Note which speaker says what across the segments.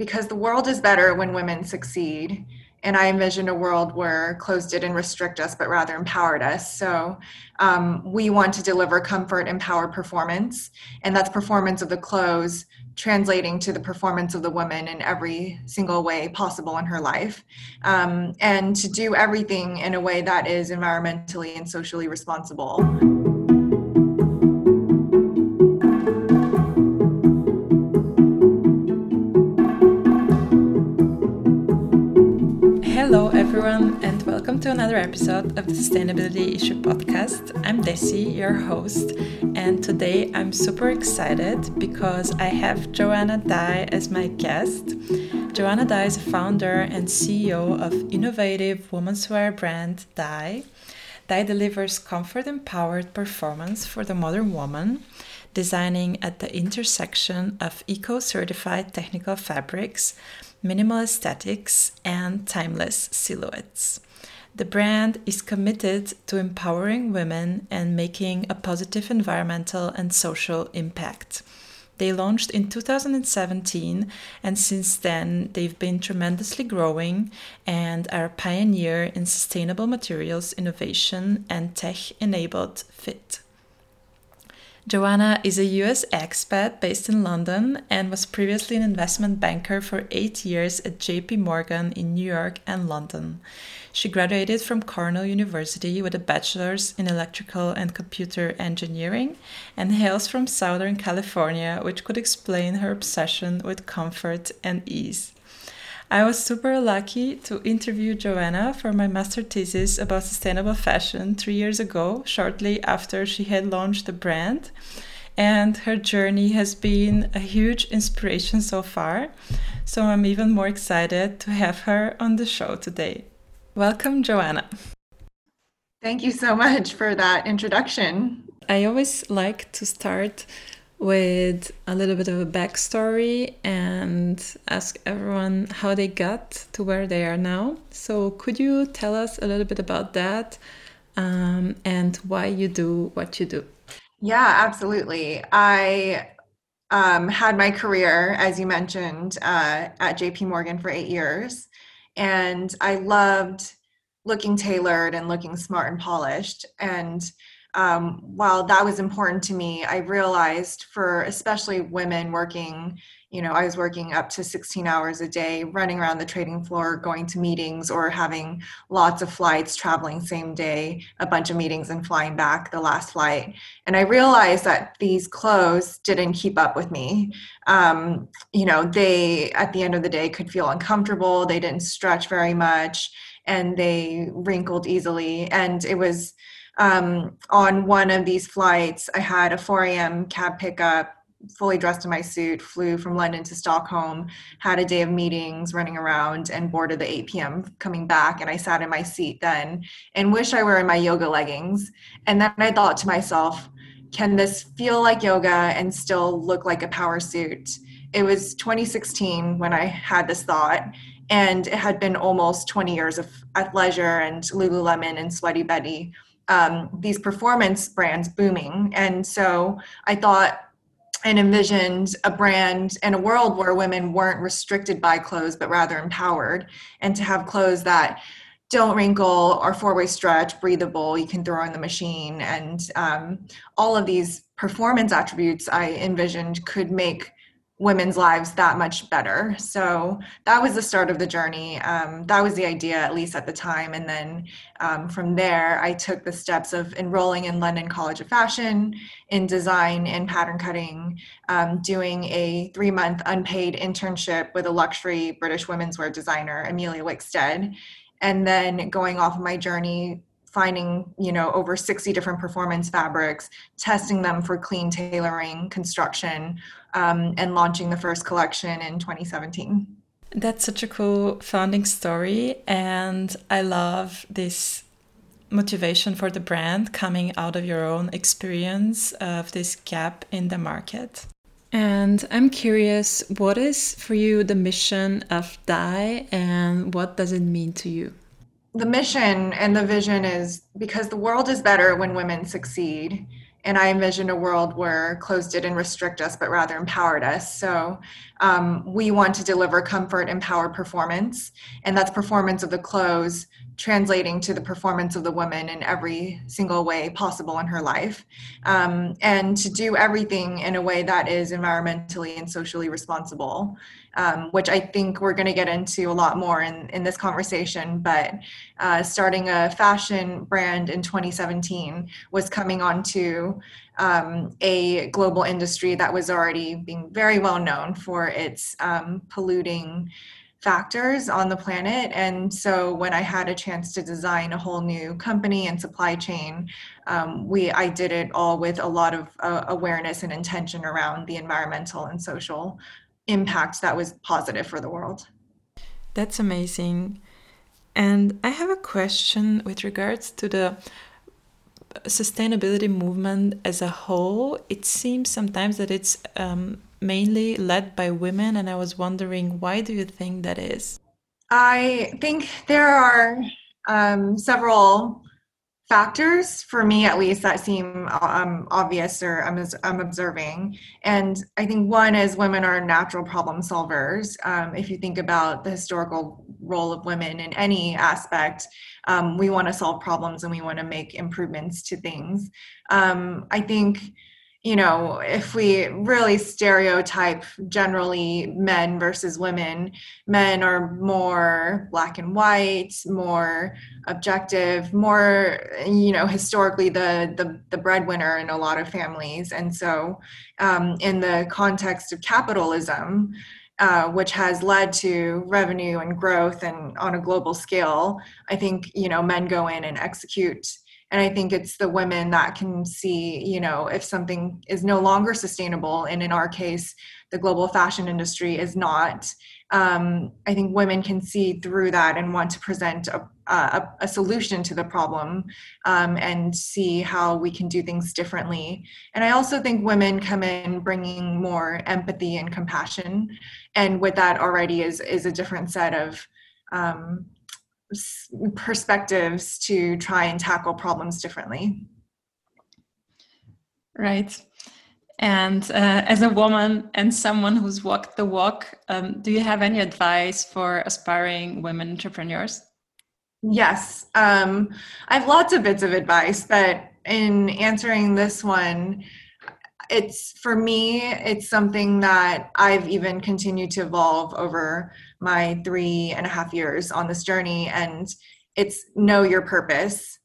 Speaker 1: because the world is better when women succeed. And I envisioned a world where clothes didn't restrict us, but rather empowered us. So um, we want to deliver comfort, empowered performance. And that's performance of the clothes translating to the performance of the woman in every single way possible in her life. Um, and to do everything in a way that is environmentally and socially responsible.
Speaker 2: To another episode of the Sustainability Issue Podcast. I'm Desi, your host, and today I'm super excited because I have Joanna Dai as my guest. Joanna Dai is a founder and CEO of innovative women's wear brand DAI. DAI delivers comfort empowered performance for the modern woman designing at the intersection of eco certified technical fabrics minimal aesthetics, and timeless silhouettes. The brand is committed to empowering women and making a positive environmental and social impact. They launched in 2017, and since then, they've been tremendously growing and are a pioneer in sustainable materials innovation and tech enabled fit. Joanna is a US expat based in London and was previously an investment banker for eight years at JP Morgan in New York and London. She graduated from Cornell University with a bachelor's in electrical and computer engineering and hails from Southern California, which could explain her obsession with comfort and ease. I was super lucky to interview Joanna for my master thesis about sustainable fashion three years ago, shortly after she had launched the brand. And her journey has been a huge inspiration so far. So I'm even more excited to have her on the show today. Welcome, Joanna.
Speaker 1: Thank you so much for that introduction.
Speaker 2: I always like to start with a little bit of a backstory and ask everyone how they got to where they are now. So, could you tell us a little bit about that um, and why you do what you do?
Speaker 1: Yeah, absolutely. I um, had my career, as you mentioned, uh, at JP Morgan for eight years, and I loved looking tailored and looking smart and polished. And um, while that was important to me, I realized for especially women working, you know, I was working up to 16 hours a day, running around the trading floor, going to meetings or having lots of flights, traveling same day, a bunch of meetings and flying back the last flight. And I realized that these clothes didn't keep up with me. Um, you know, they, at the end of the day, could feel uncomfortable. They didn't stretch very much and they wrinkled easily. And it was, um, on one of these flights, I had a 4 a.m. cab pickup, fully dressed in my suit, flew from London to Stockholm, had a day of meetings running around, and boarded the 8 p.m. coming back. And I sat in my seat then and wish I were in my yoga leggings. And then I thought to myself, can this feel like yoga and still look like a power suit? It was 2016 when I had this thought and it had been almost 20 years of athleisure and Lululemon and Sweaty Betty um, these performance brands booming. And so I thought and envisioned a brand and a world where women weren't restricted by clothes, but rather empowered, and to have clothes that don't wrinkle, are four way stretch, breathable, you can throw in the machine. And um, all of these performance attributes I envisioned could make women's lives that much better. So that was the start of the journey. Um, that was the idea, at least at the time. And then um, from there, I took the steps of enrolling in London College of Fashion in design and pattern cutting, um, doing a three month unpaid internship with a luxury British women's wear designer, Emilia Wickstead. And then going off of my journey finding you know over 60 different performance fabrics testing them for clean tailoring construction um, and launching the first collection in 2017.
Speaker 2: That's such a cool founding story. And I love this motivation for the brand coming out of your own experience of this gap in the market. And I'm curious, what is for you the mission of DAI and what does it mean to you?
Speaker 1: The mission and the vision is because the world is better when women succeed. And I envisioned a world where clothes didn't restrict us, but rather empowered us. So um, we want to deliver comfort, empowered performance, and that's performance of the clothes translating to the performance of the woman in every single way possible in her life, um, and to do everything in a way that is environmentally and socially responsible um, which I think we're going to get into a lot more in, in this conversation. But uh, starting a fashion brand in 2017 was coming onto um, a global industry that was already being very well known for its um, polluting factors on the planet. And so when I had a chance to design a whole new company and supply chain, um, we I did it all with a lot of uh, awareness and intention around the environmental and social impact that was positive for the world.
Speaker 2: That's amazing. And I have a question with regards to the sustainability movement as a whole. It seems sometimes that it's um, mainly led by women, and I was wondering why do you think that is?
Speaker 1: I think there are um, several factors for me at least that seem um, obvious or I'm, I'm observing. And i think one is women are natural problem solvers. Um, if you think about the historical role of women in any aspect um, we want to solve problems and we want to make improvements to things. Um, i think you know, if we really stereotype generally men versus women, men are more black and white, more objective, more, you know, historically the the, the breadwinner in a lot of families. And so, um, in the context of capitalism, uh, which has led to revenue and growth and on a global scale, I think you know men go in and execute and i think it's the women that can see you know if something is no longer sustainable. And in our case the global fashion industry is not. Um, i think women can see through that and want to present a, a, a solution to the problem um, and see how we can do things differently. And i also think women come in bringing more empathy and compassion. And with that already is is a different set of um, perspectives to try and tackle problems differently.
Speaker 2: Right. And uh, as a woman and someone who's walked the walk, um, do you have any advice for aspiring women entrepreneurs?
Speaker 1: Yes, um, I have lots of bits of advice, but in answering this one, it's for me, it's something that I've even continued to evolve over my three and a half years on this journey and it's know your purpose.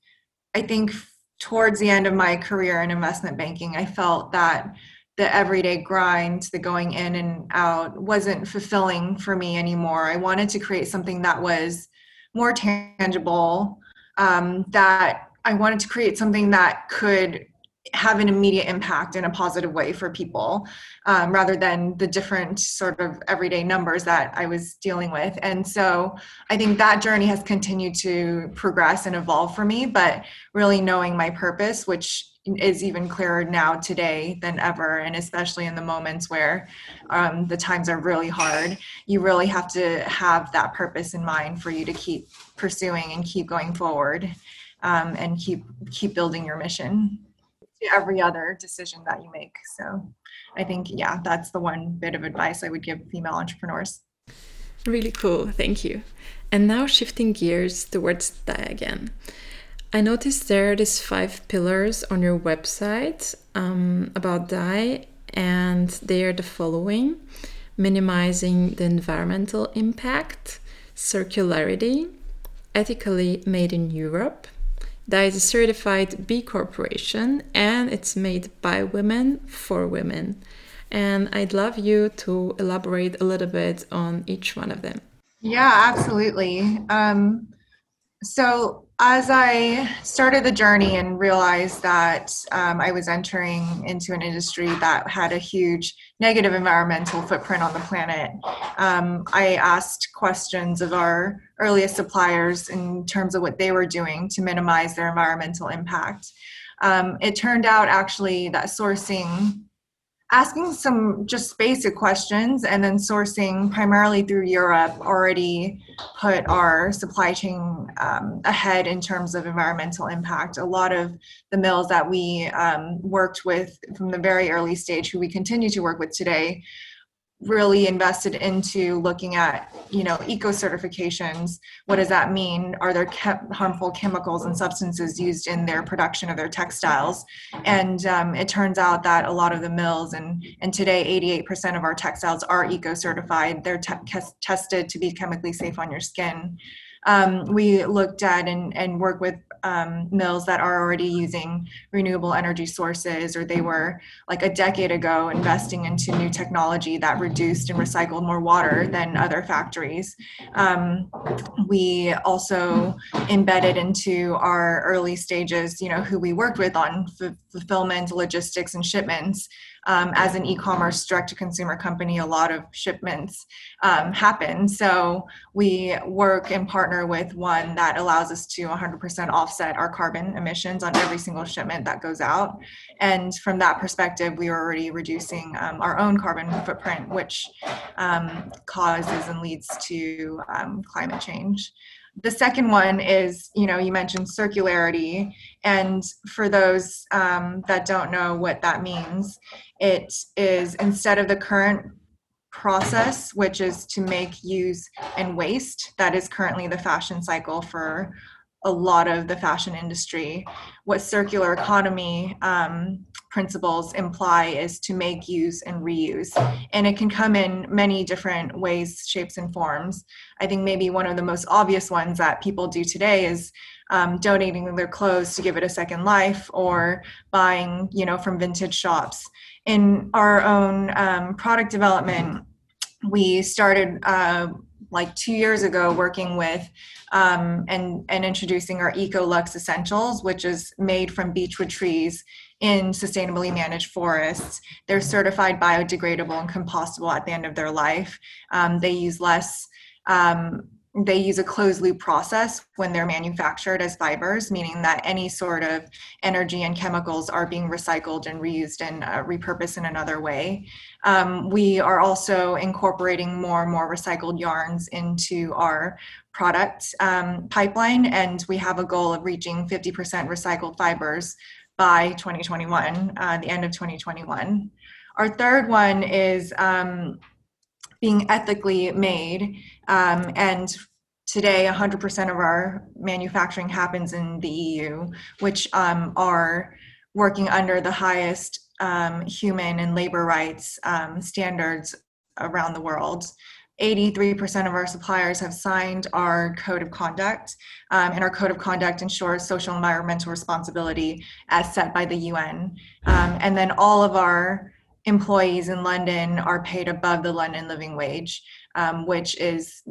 Speaker 1: I think towards the end of my career in investment banking i felt that the everyday grind the going in and out wasn't fulfilling for me anymore. I wanted to create something that was more tangible um, that i wanted to create something that could have an immediate impact in a positive way for people um, rather than the different sort of everyday numbers that I was dealing with. And so I think that journey has continued to progress and evolve for me, but really knowing my purpose, which is even clearer now today than ever and especially in the moments where um, the times are really hard you really have to have that purpose in mind for you to keep pursuing and keep going forward um, and keep keep building your mission to every other decision that you make. So I think, yeah, that's the one bit of advice I would give female entrepreneurs.
Speaker 2: Really cool. Thank you. And now shifting gears towards Dai again. I noticed there are these five pillars on your website um, about Dai, and they are the following minimizing the environmental impact, circularity, ethically made in Europe, that is a certified B Corporation and it's made by women for women. And I'd love you to elaborate a little bit on each one of them.
Speaker 1: Yeah, absolutely. Um, so as I started the journey and realized that um, I was entering into an industry that had a huge negative environmental footprint on the planet, um, I asked questions of our earliest suppliers in terms of what they were doing to minimize their environmental impact. Um, it turned out actually that sourcing asking some just basic questions and then sourcing primarily through Europe already put our supply chain um, ahead in terms of environmental impact. A lot of the mills that we um, worked with from the very early stage, who we continue to work with today, really invested into looking at you know eco certifications what does that mean? Are there chem- harmful chemicals and substances used in their production of their textiles? And um, it turns out that a lot of the mills and and today 88% of our textiles are eco certified they're te- tested to be chemically safe on your skin. Um, we looked at and, and work with um, mills that are already using renewable energy sources, or they were like a decade ago investing into new technology that reduced and recycled more water than other factories. Um, we also embedded into our early stages, you know, who we worked with on f- fulfillment, logistics, and shipments um, as an e-commerce direct-to-consumer company, a lot of shipments um, happen. So we work and partner with one that allows us to 100% offset our carbon emissions on every single shipment that goes out. And from that perspective, we are already reducing um, our own carbon footprint, which um, causes and leads to um, climate change the second one is you know you mentioned circularity and for those um, that don't know what that means it is instead of the current process which is to make use and waste that is currently the fashion cycle for a lot of the fashion industry. What circular economy um, principles imply is to make, use, and reuse. And it can come in many different ways, shapes, and forms. I think maybe one of the most obvious ones that people do today is um, donating their clothes to give it a second life or buying, you know, from vintage shops. In our own um, product development, we started uh, like two years ago working with um, and, and introducing our Eco Lux Essentials, which is made from beechwood trees in sustainably managed forests. They're certified biodegradable and compostable at the end of their life. Um, they use less um, they use a closed loop process when they're manufactured as fibers, meaning that any sort of energy and chemicals are being recycled and reused and uh, repurposed in another way. Um, we are also incorporating more and more recycled yarns into our product um, pipeline, and we have a goal of reaching 50% recycled fibers by 2021, uh, the end of 2021. Our third one is um, being ethically made. Um, and today, 100% of our manufacturing happens in the EU, which um, are working under the highest um, human and labor rights um, standards around the world. 83% of our suppliers have signed our code of conduct, um, and our code of conduct ensures social environmental responsibility as set by the UN. Um, and then all of our employees in London are paid above the London living wage, um, which is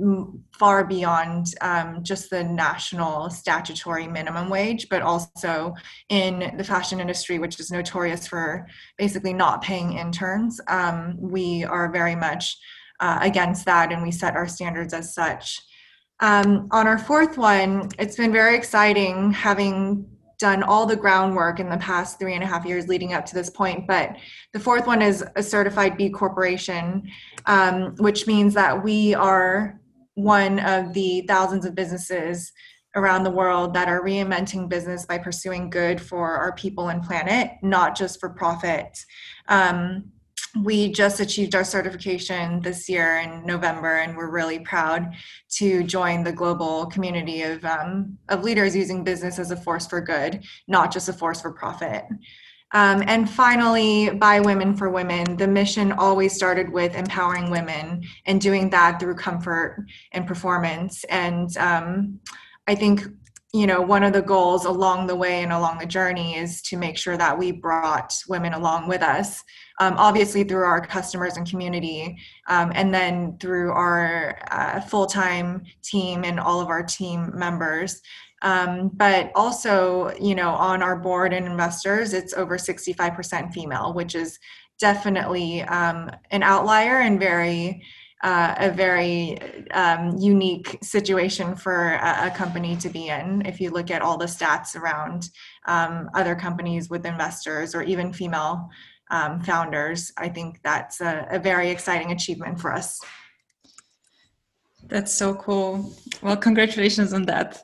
Speaker 1: far beyond um, just the national statutory minimum wage, but also in the fashion industry, which is notorious for basically not paying interns. Um, we are very much uh, against that, and we set our standards as such. Um, on our fourth one, it's been very exciting having done all the groundwork in the past three and a half years leading up to this point. But the fourth one is a certified B Corporation, um, which means that we are one of the thousands of businesses around the world that are reinventing business by pursuing good for our people and planet, not just for profit. Um, we just achieved our certification this year in November, and we're really proud to join the global community of, um, of leaders using business as a force for good, not just a force for profit. Um, and finally, by Women for Women, the mission always started with empowering women and doing that through comfort and performance. And um, I think you know one of the goals along the way and along the journey is to make sure that we brought women along with us um, obviously through our customers and community um, and then through our uh, full-time team and all of our team members. Um, but also you know on our board and investors it's over 65% female which is definitely um, an outlier and very uh, a very um, unique situation for a, a, company to be in. If you look at all the stats around um, other companies with investors or even female um, founders, I think that's a, a very exciting achievement for us.
Speaker 2: That's so cool. Well, congratulations on that.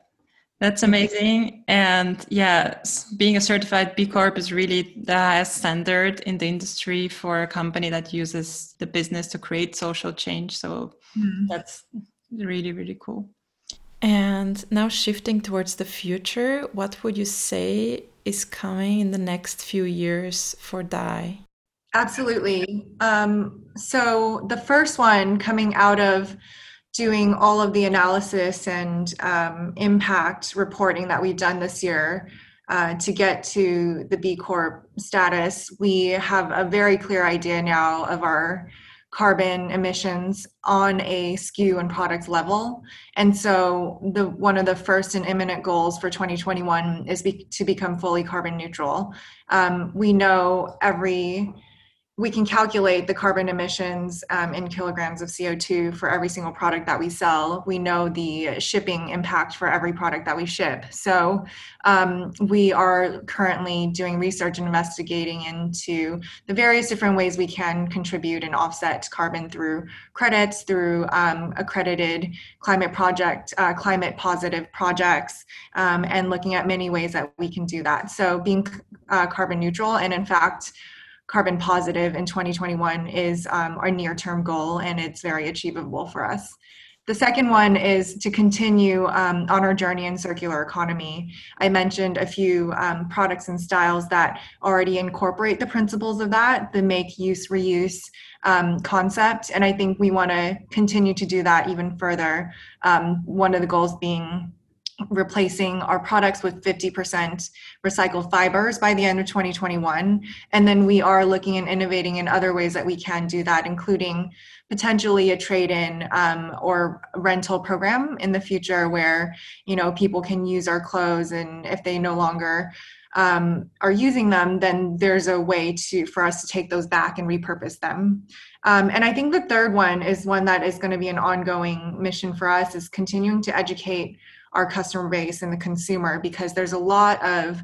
Speaker 2: That's amazing. And yeah, being a certified B Corp is really the highest standard in the industry for a company that uses the business to create social change. So mm. that's really, really cool. And now shifting towards the future, what would you say is coming in the next few years for DAI?
Speaker 1: Absolutely. Um, so the first one coming out of doing all of the analysis and um, impact reporting that we've done this year uh, to get to the B Corp status, we have a very clear idea now of our carbon emissions on a SKU and product level. And so the one of the first and imminent goals for 2021 is be, to become fully carbon neutral. Um, we know every we can calculate the carbon emissions um, in kilograms of CO2 for every single product that we sell. We know the shipping impact for every product that we ship. So um, we are currently doing research and investigating into the various different ways we can contribute and offset carbon through credits, through um, accredited climate project, uh, climate positive projects, um, and looking at many ways that we can do that. So being uh, carbon neutral, and in fact, carbon positive in 2021 is um, our near term goal, and it's very achievable for us. The second one is to continue um, on our journey in circular economy. I mentioned a few um, products and styles that already incorporate the principles of that, the make, use, reuse um, concept. And I think we want to continue to do that even further. Um, one of the goals being replacing our products with 50% recycled fibers by the end of 2021. And then we are looking and innovating in other ways that we can do that, including potentially a trade-in um, or rental program in the future where, you know, people can use our clothes and if they no longer um, are using them, then there's a way to for us to take those back and repurpose them. Um, and I think the third one is one that is going to be an ongoing mission for us is continuing to educate our customer base and the consumer because there's a lot of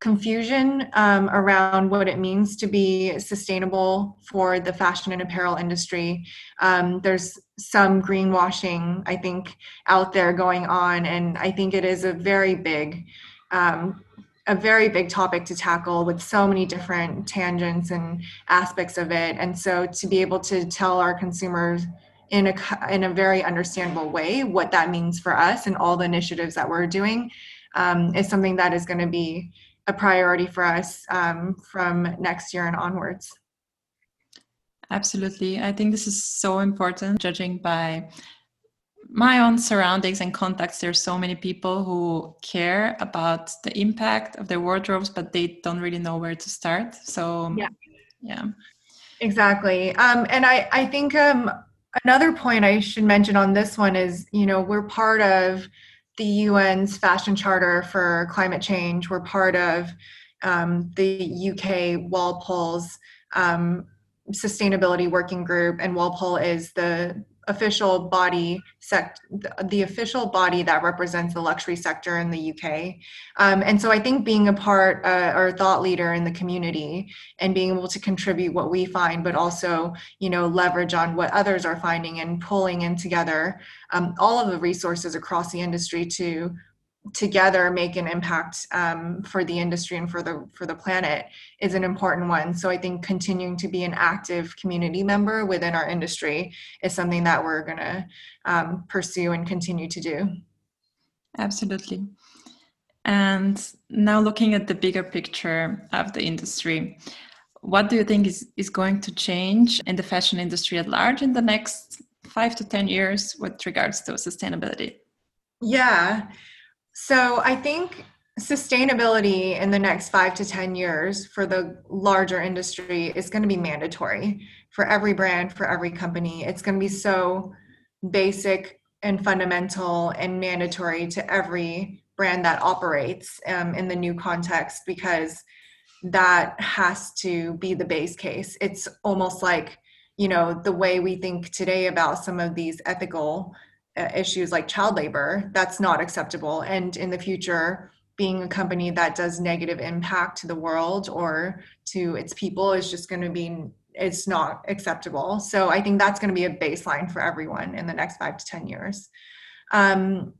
Speaker 1: confusion um, around what it means to be sustainable for the fashion and apparel industry. Um, there's some greenwashing, I think, out there going on, and I think it is a very big. Um, a very big topic to tackle with so many different tangents and aspects of it. And so to be able to tell our consumers in a in a very understandable way what that means for us and all the initiatives that we're doing um, is something that is going to be a priority for us um, from next year and onwards.
Speaker 2: Absolutely. I think this is so important, judging by my own surroundings and contacts. There's so many people who care about the impact of their wardrobes, but they don't really know where to start. So, yeah. Yeah.
Speaker 1: Exactly. Um, and I, I think um, Another point I should mention on this one is, you know, we're part of the UN's Fashion Charter for Climate Change. We're part of um, the UK Walpole's um, Sustainability Working Group, and Walpole is the official body sect the official body that represents the luxury sector in the UK. Um, and so I think being a part uh, or thought leader in the community and being able to contribute what we find, but also you know leverage on what others are finding and pulling in together um, all of the resources across the industry to together make an impact um, for the industry and for the for the planet is an important one. So i think continuing to be an active community member within our industry is something that we're going to um, pursue and continue to do.
Speaker 2: Absolutely. And now looking at the bigger picture of the industry what do you think is, is going to change in the fashion industry at large in the next five to ten years with regards to sustainability?
Speaker 1: Yeah so I think sustainability in the next five to 10 years for the larger industry is going to be mandatory for every brand, for every company. It's going to be so basic and fundamental and mandatory to every brand that operates um, in the new context because that has to be the base case. It's almost like, you know, the way we think today about some of these ethical issues like child labor, that's not acceptable. And in the future, being a company that does negative impact to the world or to its people is just going to be it's not acceptable so i think that's going to be a baseline for everyone in the next five to ten years um,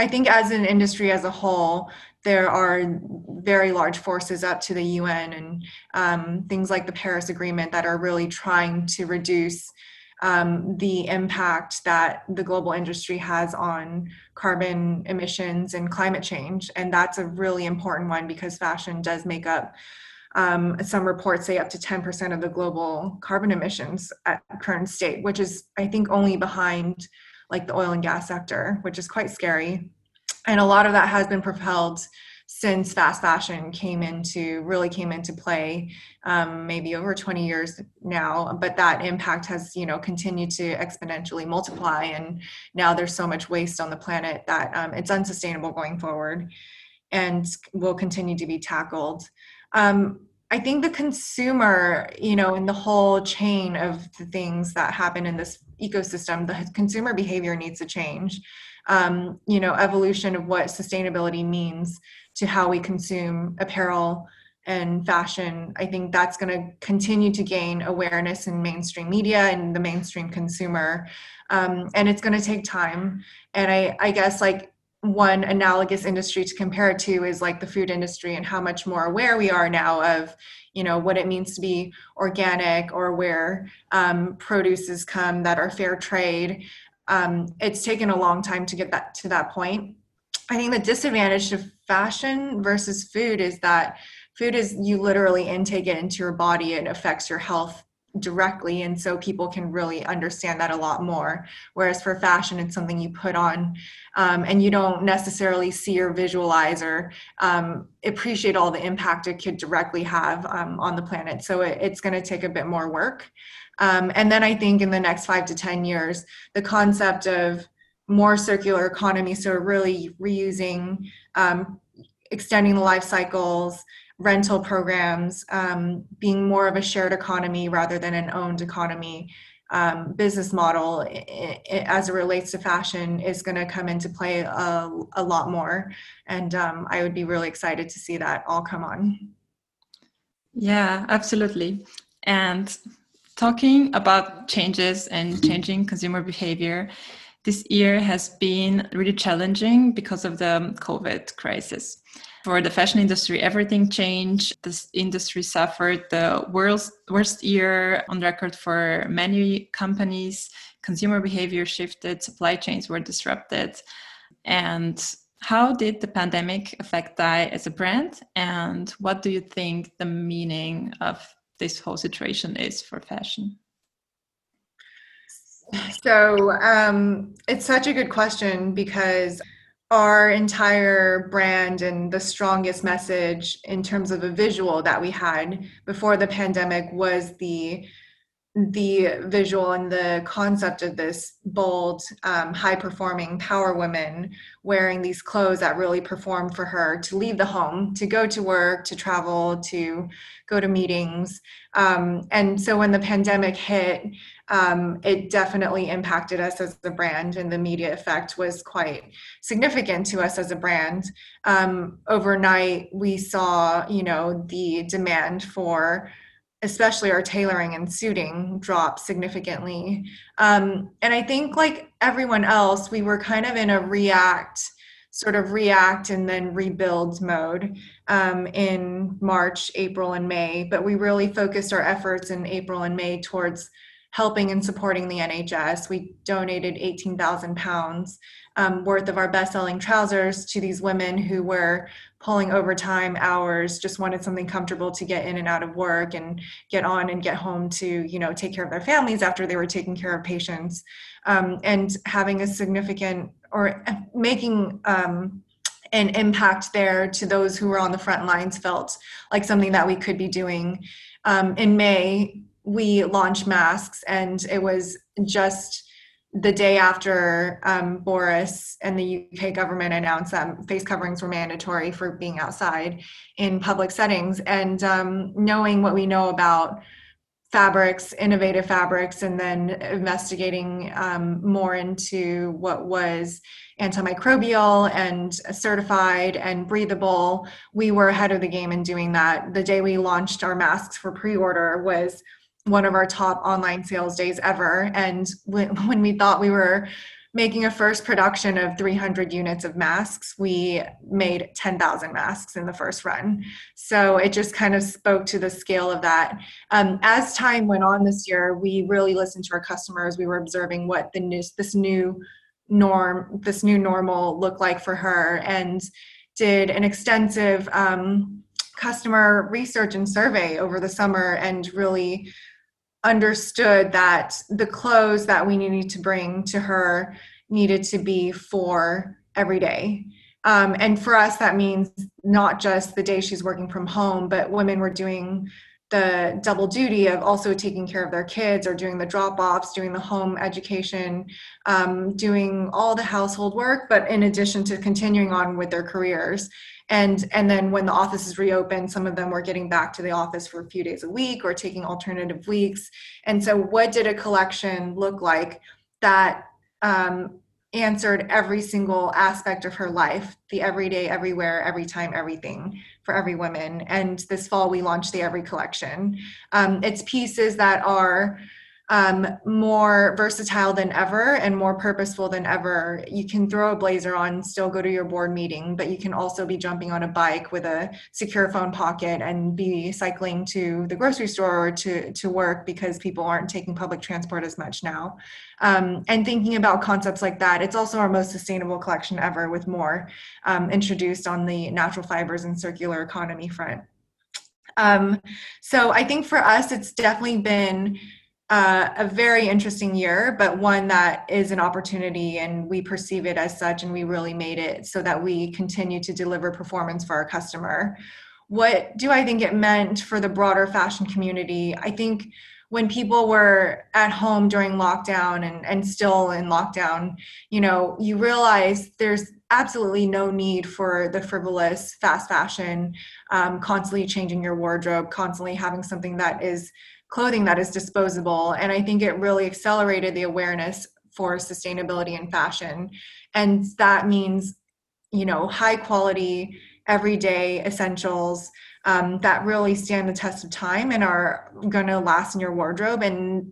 Speaker 1: I think as an industry as a whole, there are very large forces up to the UN and um, things like the Paris Agreement that are really trying to reduce um, the impact that the global industry has on carbon emissions and climate change. And that's a really important one because fashion does make up, um, some reports say, up to 10% of the global carbon emissions at current state, which is, I think, only behind like the oil and gas sector, which is quite scary. And a lot of that has been propelled since fast fashion came into really came into play um, maybe over 20 years now but that impact has you know continued to exponentially multiply and now there's so much waste on the planet that um, it's unsustainable going forward and will continue to be tackled. Um, i think the consumer you know in the whole chain of the things that happen in this ecosystem the consumer behavior needs to change um, you know evolution of what sustainability means to how we consume apparel and fashion. I think that's going to continue to gain awareness in mainstream media and the mainstream consumer. Um, and it's going to take time. And i i guess like one analogous industry to compare it to is like the food industry and how much more aware we are now of you know what it means to be organic or where um, produces come that are fair trade um, it's taken a long time to get that to that point. I think the disadvantage to fashion versus food is that food is you literally intake it into your body and affects your health directly and so people can really understand that a lot more. Whereas for fashion it's something you put on um, and you don't necessarily see or visualize or um, appreciate all the impact it could directly have um, on the planet. So it, it's going to take a bit more work um, and then i think in the next five to ten years the concept of more circular economy. So really reusing, um, extending the life cycles, rental programs, um, being more of a shared economy rather than an owned economy. Um, business model it, it, as it relates to fashion is going to come into play a, a lot more and um, i would be really excited to see that all come on
Speaker 2: yeah absolutely and talking about changes and changing consumer behavior this year has been really challenging because of the COVID crisis. For the fashion industry, everything changed. This industry suffered the worst, worst year on record for many companies. Consumer behavior shifted, supply chains were disrupted. And how did the pandemic affect DAI as a brand? And what do you think the meaning of this whole situation is for fashion?
Speaker 1: So um, it's such a good question because our entire brand and the strongest message in terms of a visual that we had before the pandemic was the the visual and the concept of this bold, um, high performing power woman wearing these clothes that really perform for her to leave the home, to go to work, to travel, to go to meetings. Um, and so when the pandemic hit, um, it definitely impacted us as a brand, and the media effect was quite significant to us as a brand. Um, overnight, we saw, you know, the demand for especially our tailoring and suiting drop significantly. Um, and I think, like everyone else, we were kind of in a react, sort of react and then rebuild mode um, in March, April, and May. But we really focused our efforts in April and May towards helping and supporting the NHS. We donated 18,000 pounds um, worth of our best-selling trousers to these women who were pulling overtime hours, just wanted something comfortable to get in and out of work and get on and get home to, you know, take care of their families after they were taking care of patients, um, and having a significant or making um, an impact there to those who were on the front lines felt like something that we could be doing. Um, in May, we launched masks, and it was just the day after um, Boris and the UK government announced that face coverings were mandatory for being outside in public settings, and um, knowing what we know about fabrics, innovative fabrics, and then investigating um, more into what was antimicrobial and certified and breathable, we were ahead of the game in doing that. The day we launched our masks for pre order was one of our top online sales days ever. And when, we thought we were making a first production of 300 units of masks, we made 10,000 masks in the first run. So it just kind of spoke to the scale of that. Um, as time went on this year, we really listened to our customers. We were observing what the new, this new norm, this new normal looked like for her, and did an extensive um, customer research and survey over the summer, and really understood that the clothes that we needed to bring to her needed to be for every day. Um, and for us, that means not just the day she's working from home, but women were doing the double duty of also taking care of their kids or doing the drop offs, doing the home education, um, doing all the household work, but in addition to continuing on with their careers. And and then when the offices reopened some of them were getting back to the office for a few days a week or taking alternative weeks. And so what did a collection look like that um, answered every single aspect of her life the everyday everywhere every time everything for every woman. And this fall we launched the every collection. Um, it's pieces that are um, more versatile than ever and more purposeful than ever. You can throw a blazer on, still go to your board meeting, but you can also be jumping on a bike with a secure phone pocket and be cycling to the grocery store or to, to work because people aren't taking public transport as much now. Um, and thinking about concepts like that, it's also our most sustainable collection ever with more um, introduced on the natural fibers and circular economy front. Um, so I think for us, it's definitely been uh, a very interesting year, but one that is an opportunity, and we perceive it as such, and we really made it so that we continue to deliver performance for our customer. What do I think it meant for the broader fashion community? I think when people were at home during lockdown and, and still in lockdown, you know, you realize there's absolutely no need for the frivolous fast fashion, um, constantly changing your wardrobe, constantly having something that is clothing that is disposable. And I think it really accelerated the awareness for sustainability in fashion. And that means, you know, high quality, everyday essentials um, that really stand the test of time and are going to last in your wardrobe and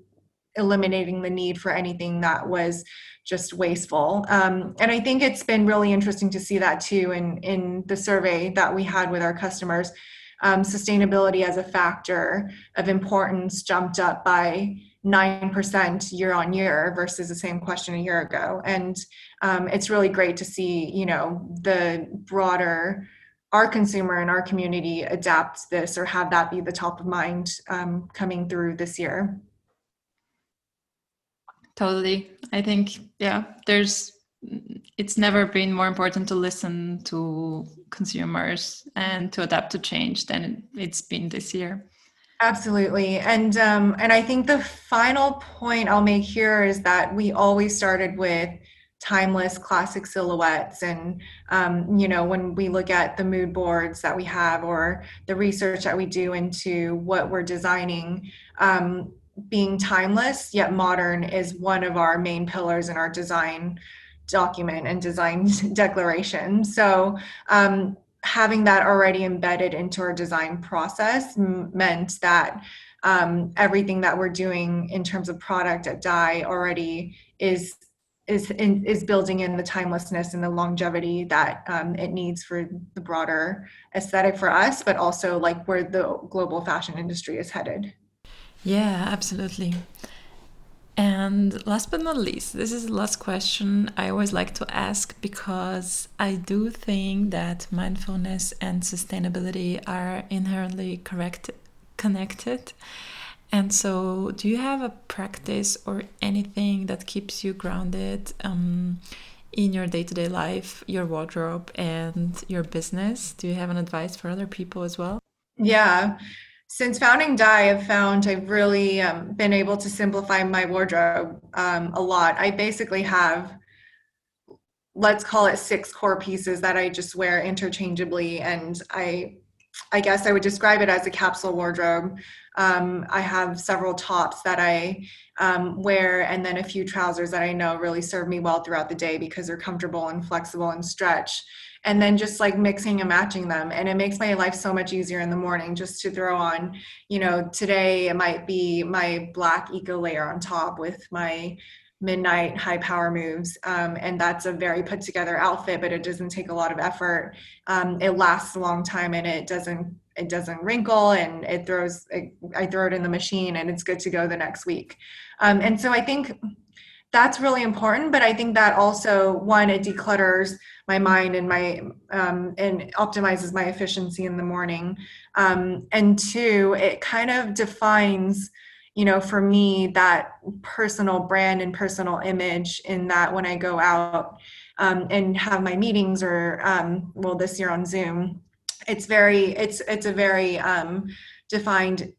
Speaker 1: eliminating the need for anything that was just wasteful. Um, and I think it's been really interesting to see that too in, in the survey that we had with our customers um, sustainability as a factor of importance jumped up by 9% year on year versus the same question a year ago. And um, it's really great to see, you know, the broader our consumer and our community adapt this or have that be the top of mind um, coming through this year.
Speaker 2: Totally. I think, yeah, there's it's never been more important to listen to consumers and to adapt to change than it's been this year.
Speaker 1: Absolutely. And um, and i think the final point i'll make here is that we always started with timeless classic silhouettes. And um, you know when we look at the mood boards that we have or the research that we do into what we're designing um, being timeless yet modern is one of our main pillars in our design document and design declaration. So um, having that already embedded into our design process m- meant that um, everything that we're doing in terms of product at DAI already is is in, is building in the timelessness and the longevity that um, it needs for the broader aesthetic for us, but also like where the global fashion industry is headed.
Speaker 2: Yeah, absolutely. And last but not least, this is the last question I always like to ask because I do think that mindfulness and sustainability are inherently correct, connected. And so, do you have a practice or anything that keeps you grounded um, in your day to day life, your wardrobe, and your business? Do you have an advice for other people as well?
Speaker 1: Yeah since founding DAI, I've found I've really um, been able to simplify my wardrobe um, a lot. I basically have, let's call it six core pieces that I just wear interchangeably, and I, I guess I would describe it as a capsule wardrobe. Um, I have several tops that I um, wear, and then a few trousers that I know really serve me well throughout the day because they're comfortable and flexible and stretch. And then just like mixing and matching them. And it makes my life so much easier in the morning just to throw on you know today it might be my black eco layer on top with my midnight high power moves um, and that's a very put together outfit but it doesn't take a lot of effort. Um, it lasts a long time and it doesn't it doesn't wrinkle and it throws it, i throw it in the machine and it's good to go the next week. Um, and so i think that's really important but i think that also one it declutters my mind and my um, and optimizes my efficiency in the morning. Um, and two it kind of defines you know, for me, that personal brand and personal image in that when I go out um, and have my meetings or, um, well, this year on Zoom, it's very, it's, it's a very um, defined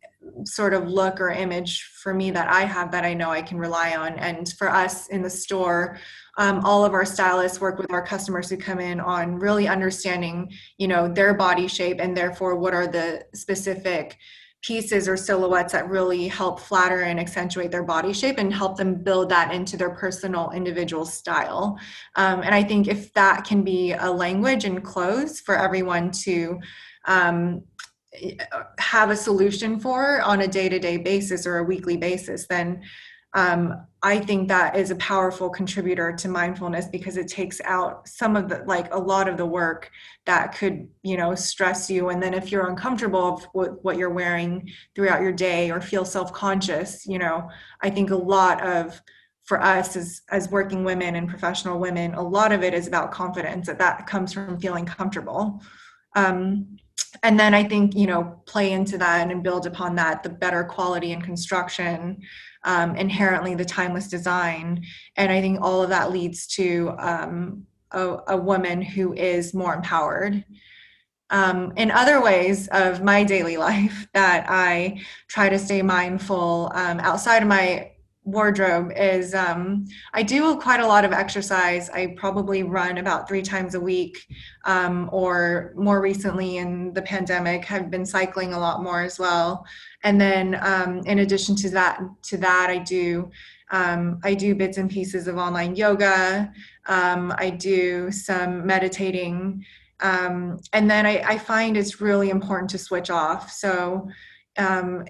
Speaker 1: sort of look or image for me that I have that I know I can rely on. And for us in the store, um, all of our stylists work with our customers who come in on really understanding, you know, their body shape and therefore what are the specific pieces or silhouettes that really help flatter and accentuate their body shape and help them build that into their personal individual style. Um, and I think if that can be a language and clothes for everyone to um, have a solution for on a day-to-day basis or a weekly basis, then um, I think that is a powerful contributor to mindfulness because it takes out some of the like a lot of the work that could you know stress you. And then if you're uncomfortable with what you're wearing throughout your day or feel self-conscious you know I think a lot of for us as as working women and professional women a lot of it is about confidence that that comes from feeling comfortable. Um, and then I think you know play into that and build upon that the better quality and construction um, inherently the timeless design. And I think all of that leads to um, a, a, woman who is more empowered. Um, in other ways of my daily life that I try to stay mindful um, outside of my wardrobe is um, I do quite a lot of exercise. I probably run about three times a week, um, or more recently in the pandemic, have been cycling a lot more as well. And then, um, in addition to that, to that, I do um, I do bits and pieces of online yoga. Um, I do some meditating, um, and then I, I find it's really important to switch off. So.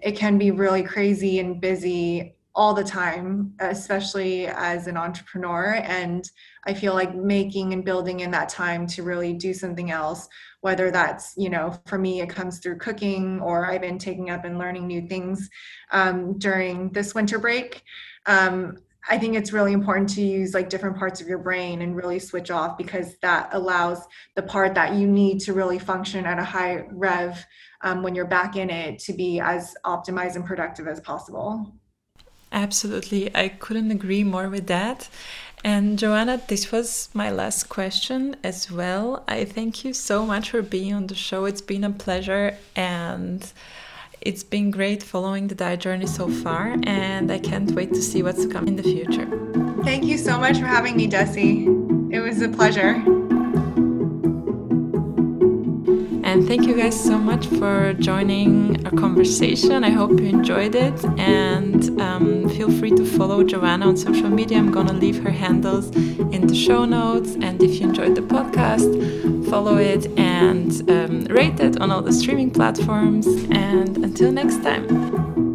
Speaker 1: it can be really crazy and busy all the time, especially as an entrepreneur. And I feel like making and building in that time to really do something else, whether that's, you know, for me, it comes through cooking or I've been taking up and learning new things um, during this winter break. Um, I think it's really important to use like different parts of your brain and really switch off because that allows the part that you need to really function at a high rev um, when you're back in it to be as optimized and productive as possible.
Speaker 2: Absolutely. I couldn't agree more with that. And Joanna, this was my last question as well. I thank you so much for being on the show. It's been a pleasure and it's been great following the Dai journey so far. And I can't wait to see what's to come in the future.
Speaker 1: Thank you so much for having me, Desi. It was a pleasure.
Speaker 2: And thank you guys so much for joining our conversation. I hope you enjoyed it. And um, feel free to follow Joanna on social media. I'm going to leave her handles in the show notes. And if you enjoyed the podcast, follow it and um, rate it on all the streaming platforms. And until next time.